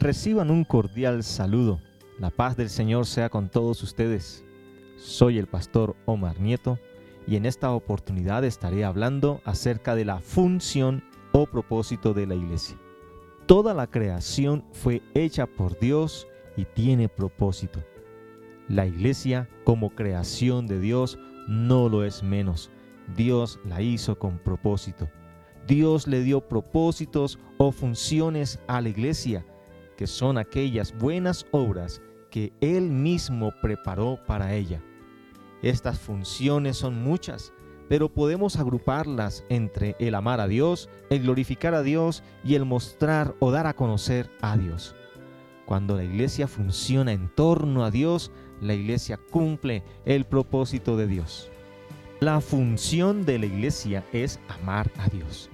Reciban un cordial saludo. La paz del Señor sea con todos ustedes. Soy el pastor Omar Nieto y en esta oportunidad estaré hablando acerca de la función o propósito de la iglesia. Toda la creación fue hecha por Dios y tiene propósito. La iglesia como creación de Dios no lo es menos. Dios la hizo con propósito. Dios le dio propósitos o funciones a la iglesia que son aquellas buenas obras que Él mismo preparó para ella. Estas funciones son muchas, pero podemos agruparlas entre el amar a Dios, el glorificar a Dios y el mostrar o dar a conocer a Dios. Cuando la iglesia funciona en torno a Dios, la iglesia cumple el propósito de Dios. La función de la iglesia es amar a Dios.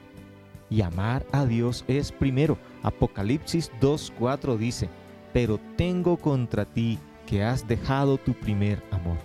Y amar a Dios es primero Apocalipsis 2.4 dice, pero tengo contra ti que has dejado tu primer amor.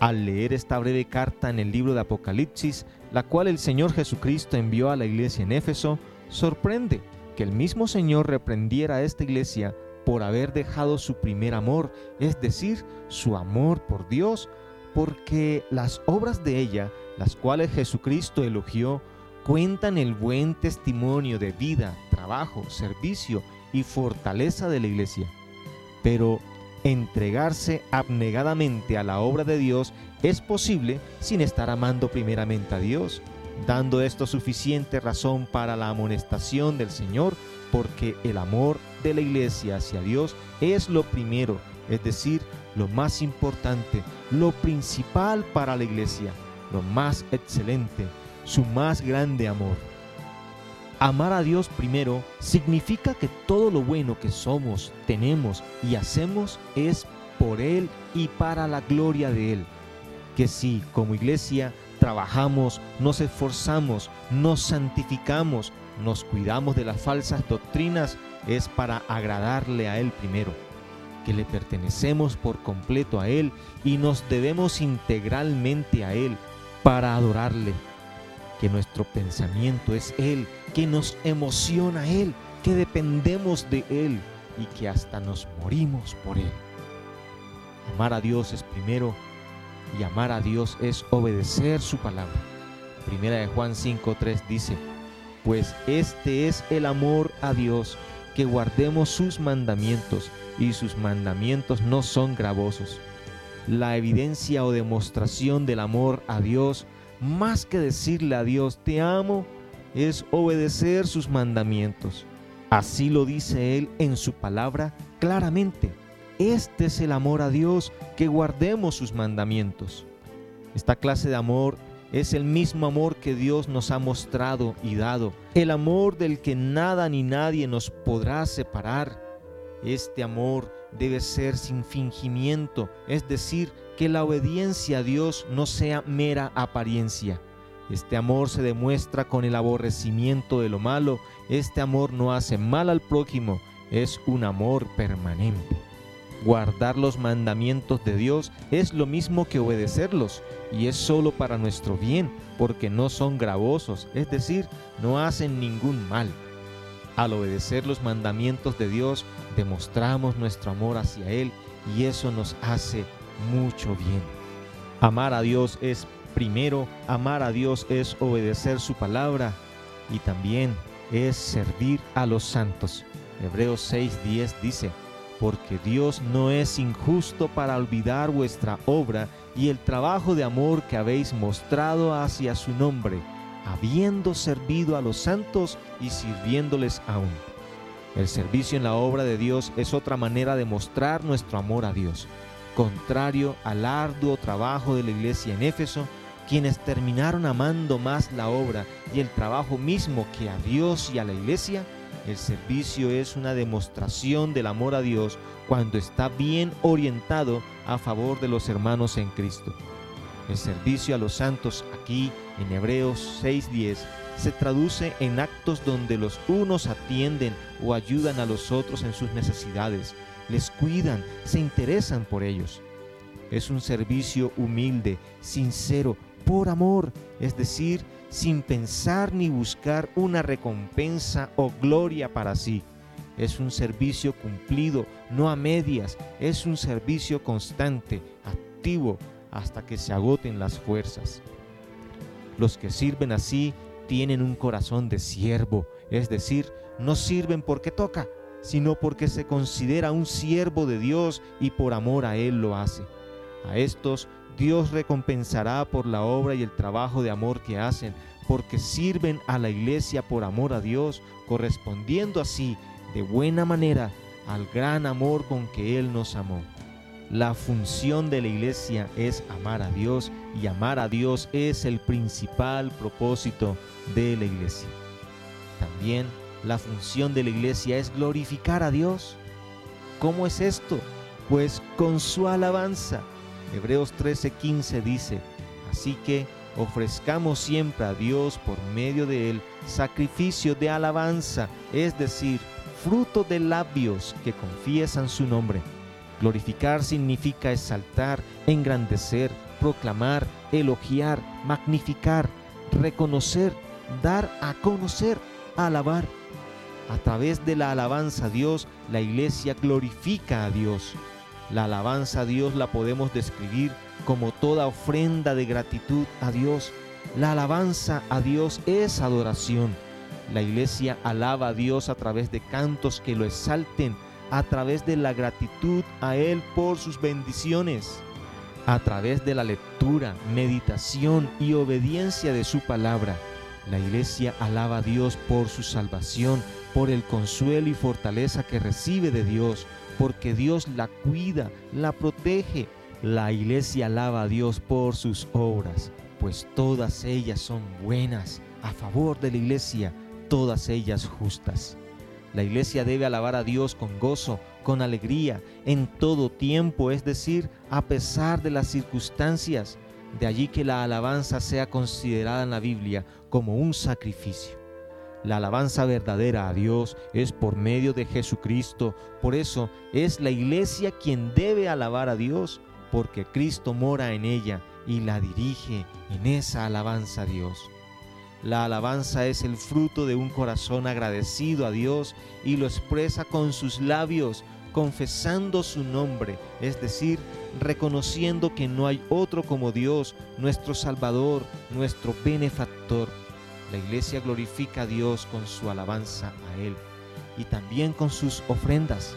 Al leer esta breve carta en el libro de Apocalipsis, la cual el Señor Jesucristo envió a la iglesia en Éfeso, sorprende que el mismo Señor reprendiera a esta iglesia por haber dejado su primer amor, es decir, su amor por Dios, porque las obras de ella, las cuales Jesucristo elogió, cuentan el buen testimonio de vida, trabajo, servicio y fortaleza de la iglesia. Pero entregarse abnegadamente a la obra de Dios es posible sin estar amando primeramente a Dios, dando esto suficiente razón para la amonestación del Señor, porque el amor de la iglesia hacia Dios es lo primero, es decir, lo más importante, lo principal para la iglesia, lo más excelente su más grande amor. Amar a Dios primero significa que todo lo bueno que somos, tenemos y hacemos es por Él y para la gloria de Él. Que si como iglesia trabajamos, nos esforzamos, nos santificamos, nos cuidamos de las falsas doctrinas, es para agradarle a Él primero. Que le pertenecemos por completo a Él y nos debemos integralmente a Él para adorarle que nuestro pensamiento es Él, que nos emociona Él, que dependemos de Él y que hasta nos morimos por Él. Amar a Dios es primero y amar a Dios es obedecer su palabra. Primera de Juan 5.3 dice, pues este es el amor a Dios, que guardemos sus mandamientos y sus mandamientos no son gravosos. La evidencia o demostración del amor a Dios más que decirle a Dios, te amo, es obedecer sus mandamientos. Así lo dice Él en su palabra claramente. Este es el amor a Dios, que guardemos sus mandamientos. Esta clase de amor es el mismo amor que Dios nos ha mostrado y dado, el amor del que nada ni nadie nos podrá separar. Este amor debe ser sin fingimiento, es decir, que la obediencia a Dios no sea mera apariencia. Este amor se demuestra con el aborrecimiento de lo malo. Este amor no hace mal al prójimo, es un amor permanente. Guardar los mandamientos de Dios es lo mismo que obedecerlos y es solo para nuestro bien, porque no son gravosos, es decir, no hacen ningún mal. Al obedecer los mandamientos de Dios, demostramos nuestro amor hacia Él y eso nos hace mucho bien. Amar a Dios es primero, amar a Dios es obedecer su palabra y también es servir a los santos. Hebreos 6:10 dice, porque Dios no es injusto para olvidar vuestra obra y el trabajo de amor que habéis mostrado hacia su nombre, habiendo servido a los santos y sirviéndoles aún. El servicio en la obra de Dios es otra manera de mostrar nuestro amor a Dios contrario al arduo trabajo de la iglesia en Éfeso, quienes terminaron amando más la obra y el trabajo mismo que a Dios y a la iglesia, el servicio es una demostración del amor a Dios cuando está bien orientado a favor de los hermanos en Cristo. El servicio a los santos aquí en Hebreos 6:10 se traduce en actos donde los unos atienden o ayudan a los otros en sus necesidades, les cuidan, se interesan por ellos. Es un servicio humilde, sincero, por amor, es decir, sin pensar ni buscar una recompensa o gloria para sí. es un servicio cumplido, no a medias, es un servicio constante, activo, hasta que se agoten las fuerzas. Los que sirven así tienen un corazón de siervo, es decir, no sirven porque toca, sino porque se considera un siervo de Dios y por amor a Él lo hace. A estos Dios recompensará por la obra y el trabajo de amor que hacen, porque sirven a la iglesia por amor a Dios, correspondiendo así de buena manera al gran amor con que Él nos amó. La función de la iglesia es amar a Dios y amar a Dios es el principal propósito de la iglesia. También la función de la iglesia es glorificar a Dios. ¿Cómo es esto? Pues con su alabanza. Hebreos 13:15 dice, así que ofrezcamos siempre a Dios por medio de él sacrificio de alabanza, es decir, fruto de labios que confiesan su nombre. Glorificar significa exaltar, engrandecer, proclamar, elogiar, magnificar, reconocer, dar a conocer, alabar. A través de la alabanza a Dios, la iglesia glorifica a Dios. La alabanza a Dios la podemos describir como toda ofrenda de gratitud a Dios. La alabanza a Dios es adoración. La iglesia alaba a Dios a través de cantos que lo exalten, a través de la gratitud a Él por sus bendiciones, a través de la lectura, meditación y obediencia de su palabra. La iglesia alaba a Dios por su salvación, por el consuelo y fortaleza que recibe de Dios, porque Dios la cuida, la protege. La iglesia alaba a Dios por sus obras, pues todas ellas son buenas, a favor de la iglesia, todas ellas justas. La iglesia debe alabar a Dios con gozo, con alegría, en todo tiempo, es decir, a pesar de las circunstancias. De allí que la alabanza sea considerada en la Biblia como un sacrificio. La alabanza verdadera a Dios es por medio de Jesucristo. Por eso es la iglesia quien debe alabar a Dios, porque Cristo mora en ella y la dirige en esa alabanza a Dios. La alabanza es el fruto de un corazón agradecido a Dios y lo expresa con sus labios, confesando su nombre, es decir, reconociendo que no hay otro como Dios, nuestro Salvador, nuestro benefactor. La iglesia glorifica a Dios con su alabanza a Él y también con sus ofrendas.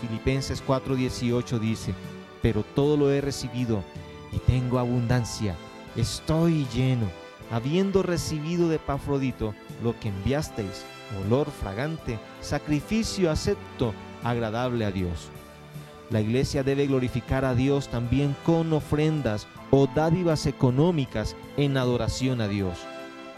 Filipenses 4:18 dice, pero todo lo he recibido y tengo abundancia, estoy lleno, habiendo recibido de Pafrodito lo que enviasteis, olor fragante, sacrificio acepto, agradable a Dios. La iglesia debe glorificar a Dios también con ofrendas o dádivas económicas en adoración a Dios.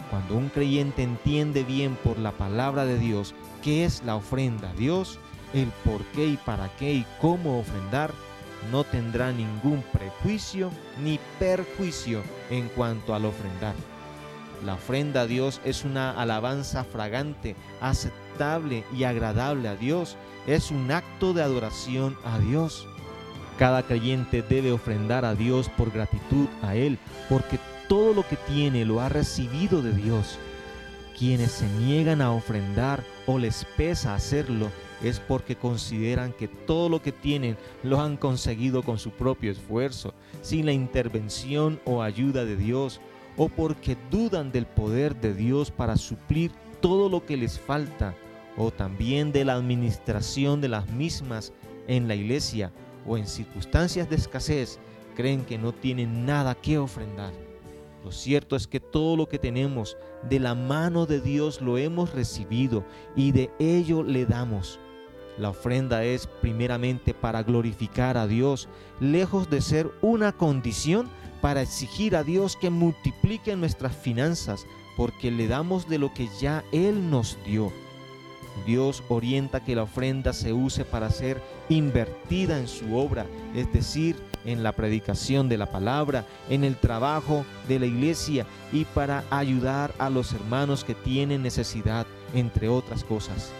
Cuando un creyente entiende bien por la palabra de Dios qué es la ofrenda a Dios, el por qué y para qué y cómo ofrendar, no tendrá ningún prejuicio ni perjuicio en cuanto al ofrendar. La ofrenda a Dios es una alabanza fragante, aceptable y agradable a Dios. Es un acto de adoración a Dios. Cada creyente debe ofrendar a Dios por gratitud a Él, porque todo lo que tiene lo ha recibido de Dios. Quienes se niegan a ofrendar o les pesa hacerlo es porque consideran que todo lo que tienen lo han conseguido con su propio esfuerzo, sin la intervención o ayuda de Dios, o porque dudan del poder de Dios para suplir todo lo que les falta, o también de la administración de las mismas en la iglesia o en circunstancias de escasez, creen que no tienen nada que ofrendar. Lo cierto es que todo lo que tenemos de la mano de Dios lo hemos recibido y de ello le damos. La ofrenda es primeramente para glorificar a Dios, lejos de ser una condición para exigir a Dios que multiplique nuestras finanzas, porque le damos de lo que ya Él nos dio. Dios orienta que la ofrenda se use para ser invertida en su obra, es decir, en la predicación de la palabra, en el trabajo de la iglesia y para ayudar a los hermanos que tienen necesidad, entre otras cosas.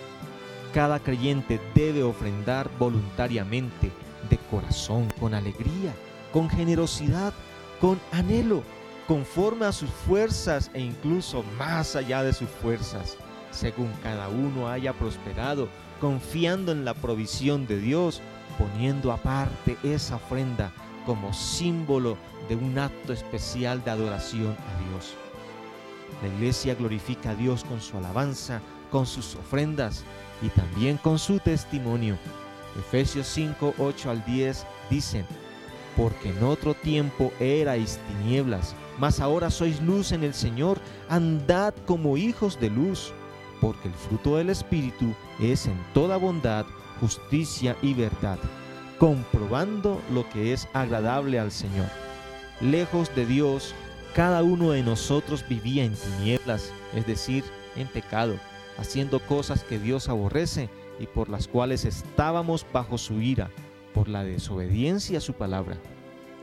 Cada creyente debe ofrendar voluntariamente, de corazón, con alegría, con generosidad, con anhelo, conforme a sus fuerzas e incluso más allá de sus fuerzas según cada uno haya prosperado, confiando en la provisión de Dios, poniendo aparte esa ofrenda como símbolo de un acto especial de adoración a Dios. La iglesia glorifica a Dios con su alabanza, con sus ofrendas y también con su testimonio. Efesios 5, 8 al 10 dicen, porque en otro tiempo erais tinieblas, mas ahora sois luz en el Señor, andad como hijos de luz, porque el fruto del Espíritu es en toda bondad, justicia y verdad, comprobando lo que es agradable al Señor. Lejos de Dios, cada uno de nosotros vivía en tinieblas, es decir, en pecado, haciendo cosas que Dios aborrece y por las cuales estábamos bajo su ira por la desobediencia a su palabra,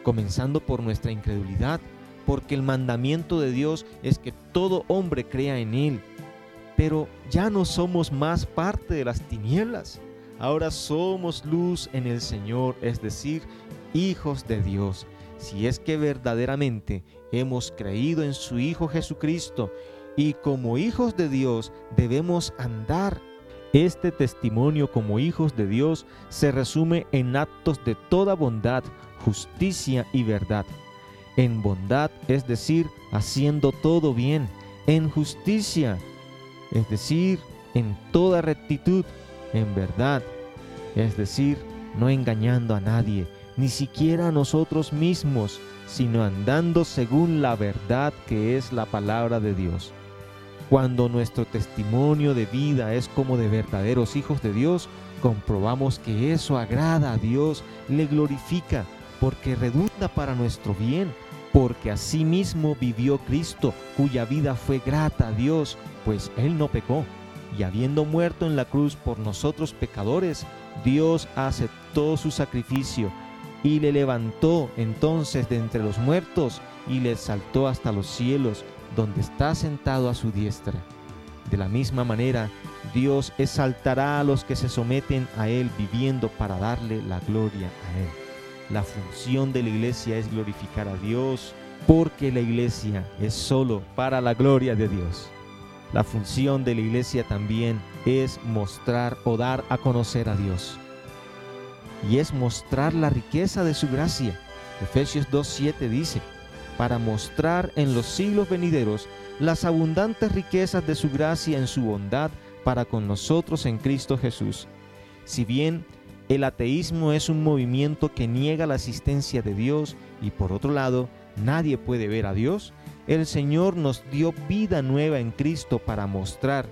comenzando por nuestra incredulidad, porque el mandamiento de Dios es que todo hombre crea en Él. Pero ya no somos más parte de las tinieblas, ahora somos luz en el Señor, es decir, hijos de Dios. Si es que verdaderamente hemos creído en su Hijo Jesucristo y como hijos de Dios debemos andar este testimonio como hijos de Dios se resume en actos de toda bondad, justicia y verdad. En bondad, es decir, haciendo todo bien. En justicia, es decir, en toda rectitud. En verdad, es decir, no engañando a nadie, ni siquiera a nosotros mismos, sino andando según la verdad que es la palabra de Dios. Cuando nuestro testimonio de vida es como de verdaderos hijos de Dios, comprobamos que eso agrada a Dios, le glorifica, porque redunda para nuestro bien, porque asimismo vivió Cristo, cuya vida fue grata a Dios, pues Él no pecó. Y habiendo muerto en la cruz por nosotros pecadores, Dios aceptó su sacrificio y le levantó entonces de entre los muertos y le saltó hasta los cielos donde está sentado a su diestra. De la misma manera, Dios exaltará a los que se someten a Él viviendo para darle la gloria a Él. La función de la iglesia es glorificar a Dios porque la iglesia es solo para la gloria de Dios. La función de la iglesia también es mostrar o dar a conocer a Dios. Y es mostrar la riqueza de su gracia. Efesios 2.7 dice, para mostrar en los siglos venideros las abundantes riquezas de su gracia en su bondad para con nosotros en Cristo Jesús. Si bien el ateísmo es un movimiento que niega la existencia de Dios y por otro lado nadie puede ver a Dios, el Señor nos dio vida nueva en Cristo para mostrar,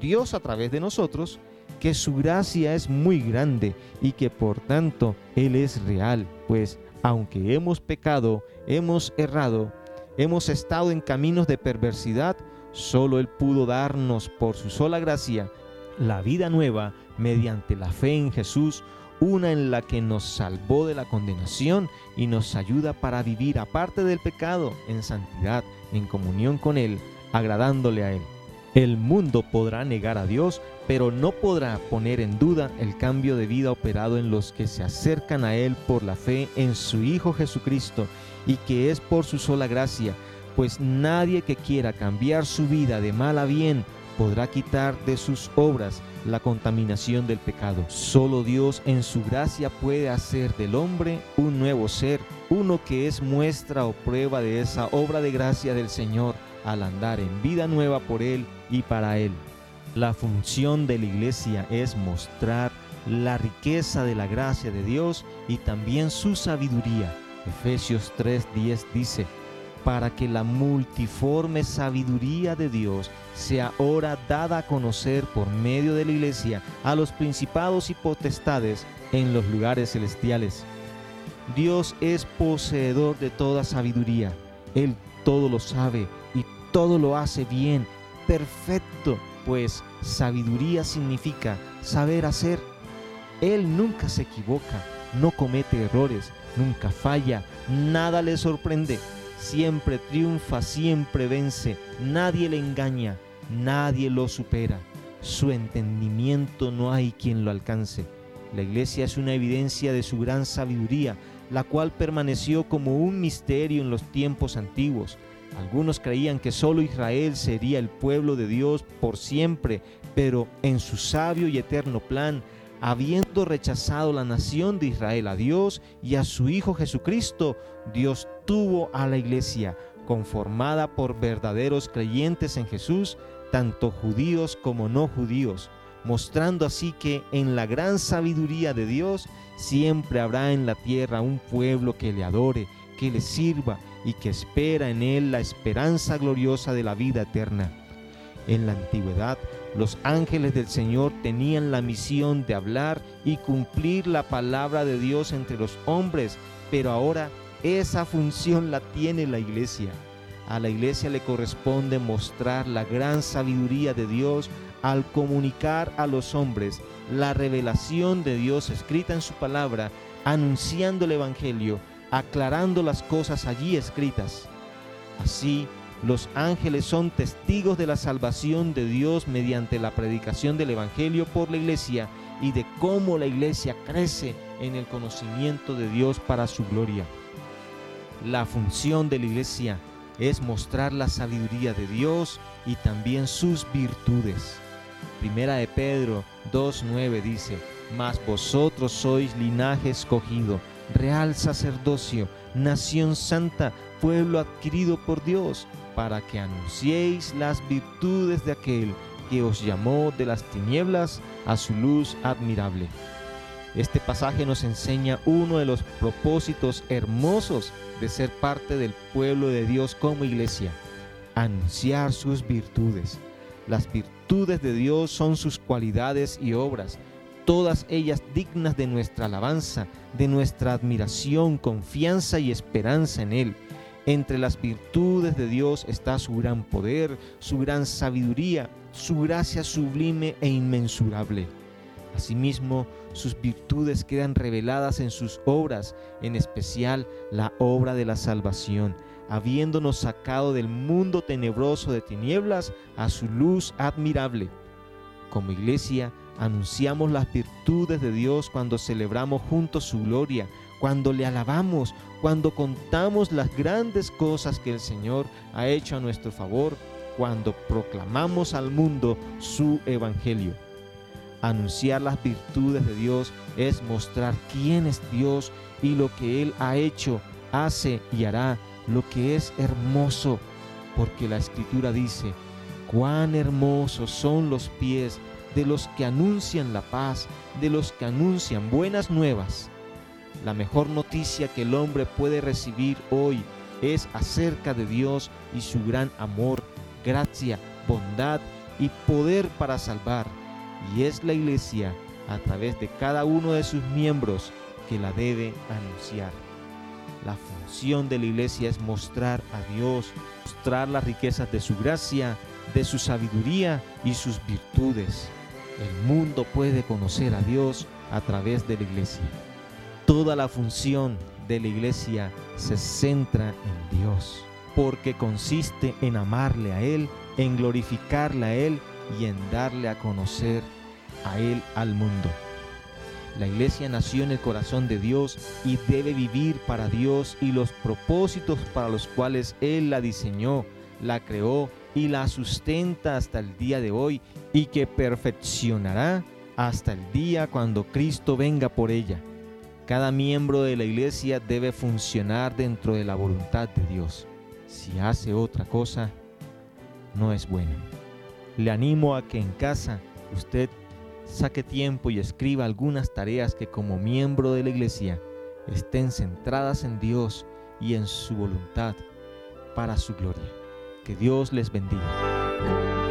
Dios a través de nosotros, que su gracia es muy grande y que por tanto Él es real, pues aunque hemos pecado, hemos errado, hemos estado en caminos de perversidad, solo Él pudo darnos por su sola gracia la vida nueva mediante la fe en Jesús, una en la que nos salvó de la condenación y nos ayuda para vivir aparte del pecado, en santidad, en comunión con Él, agradándole a Él. El mundo podrá negar a Dios, pero no podrá poner en duda el cambio de vida operado en los que se acercan a Él por la fe en su Hijo Jesucristo y que es por su sola gracia, pues nadie que quiera cambiar su vida de mal a bien podrá quitar de sus obras la contaminación del pecado. Solo Dios en su gracia puede hacer del hombre un nuevo ser, uno que es muestra o prueba de esa obra de gracia del Señor al andar en vida nueva por Él y para Él. La función de la iglesia es mostrar la riqueza de la gracia de Dios y también su sabiduría. Efesios 3:10 dice, para que la multiforme sabiduría de Dios sea ahora dada a conocer por medio de la iglesia a los principados y potestades en los lugares celestiales. Dios es poseedor de toda sabiduría. Él todo lo sabe y todo lo hace bien, perfecto, pues sabiduría significa saber hacer. Él nunca se equivoca, no comete errores, nunca falla, nada le sorprende, siempre triunfa, siempre vence, nadie le engaña, nadie lo supera. Su entendimiento no hay quien lo alcance. La iglesia es una evidencia de su gran sabiduría, la cual permaneció como un misterio en los tiempos antiguos. Algunos creían que solo Israel sería el pueblo de Dios por siempre, Pero en su sabio y eterno plan, habiendo rechazado la nación de Israel a Dios y a su Hijo Jesucristo, Dios tuvo a la iglesia, conformada por verdaderos creyentes en Jesús, tanto judíos como no judíos, mostrando así que en la gran sabiduría de Dios siempre habrá en la tierra un pueblo que le adore, que le sirva y que espera en él la esperanza gloriosa de la vida eterna. En la antigüedad, los ángeles del Señor tenían la misión de hablar y cumplir la palabra de Dios entre los hombres, pero ahora esa función la tiene la iglesia. A la iglesia le corresponde mostrar la gran sabiduría de Dios al comunicar a los hombres la revelación de Dios escrita en su palabra, anunciando el Evangelio, aclarando las cosas allí escritas. Así, los ángeles son testigos de la salvación de Dios mediante la predicación del Evangelio por la iglesia y de cómo la iglesia crece en el conocimiento de Dios para su gloria. La función de la iglesia es mostrar la sabiduría de Dios y también sus virtudes. Primera de Pedro 2.9 dice, Mas vosotros sois linaje escogido, real sacerdocio, nación santa, pueblo adquirido por Dios, para que anunciéis las virtudes de aquel que os llamó de las tinieblas a su luz admirable. Este pasaje nos enseña uno de los propósitos hermosos de ser parte del pueblo de Dios como iglesia, anunciar sus virtudes. Las virtudes de Dios son sus cualidades y obras, todas ellas dignas de nuestra alabanza, de nuestra admiración, confianza y esperanza en Él. Entre las virtudes de Dios está su gran poder, su gran sabiduría, su gracia sublime e inmensurable. Asimismo, sus virtudes quedan reveladas en sus obras, en especial la obra de la salvación, habiéndonos sacado del mundo tenebroso de tinieblas a su luz admirable. Como iglesia, anunciamos las virtudes de Dios cuando celebramos juntos su gloria, cuando le alabamos, cuando contamos las grandes cosas que el Señor ha hecho a nuestro favor, cuando proclamamos al mundo su evangelio. Anunciar las virtudes de Dios es mostrar quién es Dios y lo que Él ha hecho, hace y hará, lo que es hermoso, porque la Escritura dice, cuán hermosos son los pies de los que anuncian la paz, de los que anuncian buenas nuevas. La mejor noticia que el hombre puede recibir hoy es acerca de Dios y su gran amor, gracia, bondad y poder para salvar. Y es la iglesia, a través de cada uno de sus miembros, que la debe anunciar. La función de la iglesia es mostrar a Dios, mostrar las riquezas de su gracia, de su sabiduría y sus virtudes. El mundo puede conocer a Dios a través de la iglesia toda la función de la iglesia se centra en Dios, porque consiste en amarle a Él, en glorificarle a Él y en darle a conocer a Él al mundo. La iglesia nació en el corazón de Dios y debe vivir para Dios y los propósitos para los cuales Él la diseñó, la creó y la sustenta hasta el día de hoy y que perfeccionará hasta el día cuando Cristo venga por ella. Cada miembro de la iglesia debe funcionar dentro de la voluntad de Dios. Si hace otra cosa, no es bueno. Le animo a que en casa usted saque tiempo y escriba algunas tareas que como miembro de la iglesia estén centradas en Dios y en su voluntad para su gloria. Que Dios les bendiga.